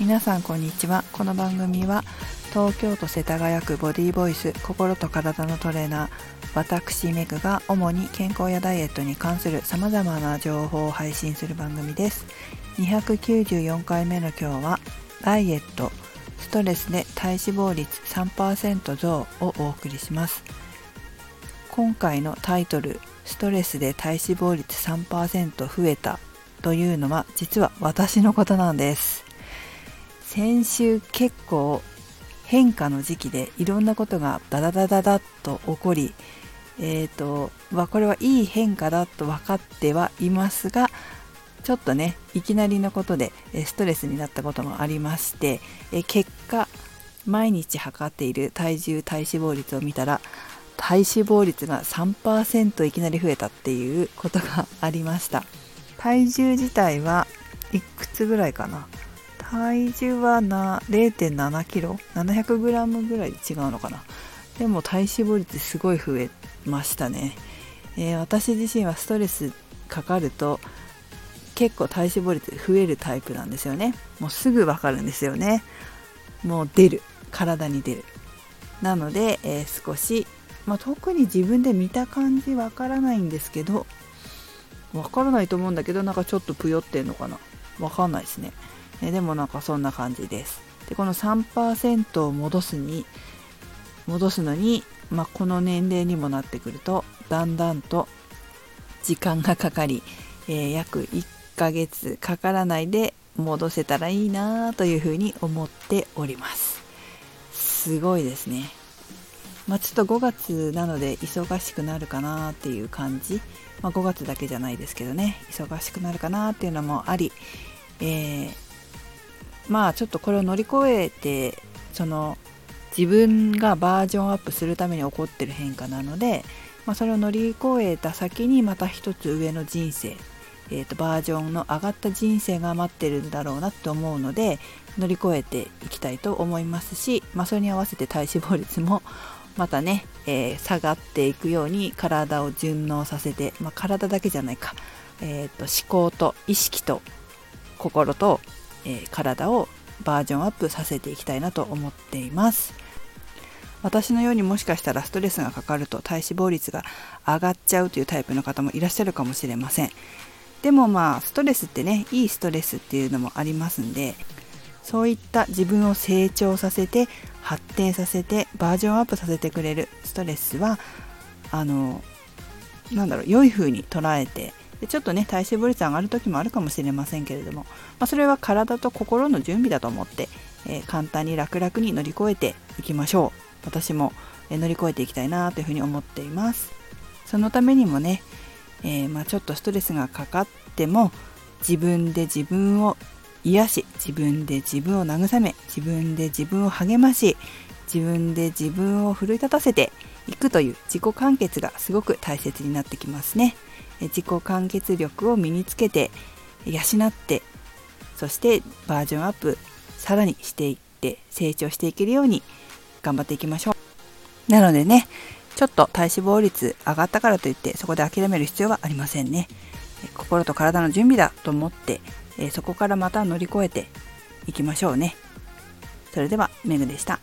皆さんこんにちは。この番組は東京都世田谷区ボディーボイス心と体のトレーナー私メグが主に健康やダイエットに関する様々な情報を配信する番組です。294回目の今日はダイエットストレスで体脂肪率3%増をお送りします。今回のタイトルストレスで体脂肪率3%増えたというのは実は私のことなんです。先週結構変化の時期でいろんなことがダダダダダッと起こりえっ、ー、と、まあ、これはいい変化だと分かってはいますがちょっとねいきなりのことでストレスになったこともありまして結果毎日測っている体重体脂肪率を見たら体脂肪率が3%いきなり増えたっていうことがありました。体重自体はいくつぐらいかな？体重はな0.7キロ？700グラムぐらい違うのかな？でも体脂肪率すごい増えましたね、えー、私自身はストレスかかると結構体脂肪率増えるタイプなんですよね。もうすぐわかるんですよね。もう出る。体に出る。なので、えー、少し、まあ、特に自分で見た感じわからないんですけどわからないと思うんだけどなんかちょっとぷよってんのかな？わかんないですね。えでもなんかそんな感じです。でこの3%を戻すに戻すのに、まあ、この年齢にもなってくるとだんだんと時間がかかり、えー、約1ヶ月かからないで戻せたらいいなというふうに思っております。すごいですね。まあ、ちょっと5月なので忙しくなるかなっていう感じ、まあ、5月だけじゃないですけどね。忙しくなるかなっていうのもあり、えー、まあちょっとこれを乗り越えてその自分がバージョンアップするために起こってる変化なので、まあ、それを乗り越えた先にまた一つ上の人生、えーと、バージョンの上がった人生が待ってるんだろうなと思うので乗り越えていきたいと思いますし、まあ、それに合わせて体脂肪率もまたね、えー、下がっていくように体を順応させて、まあ、体だけじゃないか、えーと思考と意識と心とえー、体をバージョンアップさせていきたいなと思っています。私のようにもしかしたらストレスがかかると体脂肪率が上がっちゃうというタイプの方もいらっしゃるかもしれません。でもまあストレスってねいいストレスっていうのもありますんでそういった自分を成長させて発展させてバージョンアップさせてくれるストレスはあのなんだろう良い風に捉えてでちょっとね体脂肪率上がる時もあるかもしれませんけれども、まあ、それは体と心の準備だと思って、えー、簡単に楽々に乗り越えていきましょう。私も、え、乗り越えていきたいなというふうに思っています。そのためにもね、えー、まあ、ちょっとストレスがかかっても自分で自分を癒し自分で自分を慰め自分で自分を励まし自分で自分を奮い立たせていくという自己完結がすごく大切になってきますね。自己完結力を身につけて養ってそしてバージョンアップさらにしていって成長していけるように頑張っていきましょうなのでねちょっと体脂肪率上がったからといってそこで諦める必要はありませんね心と体の準備だと思ってそこからまた乗り越えていきましょうねそれではメグでした。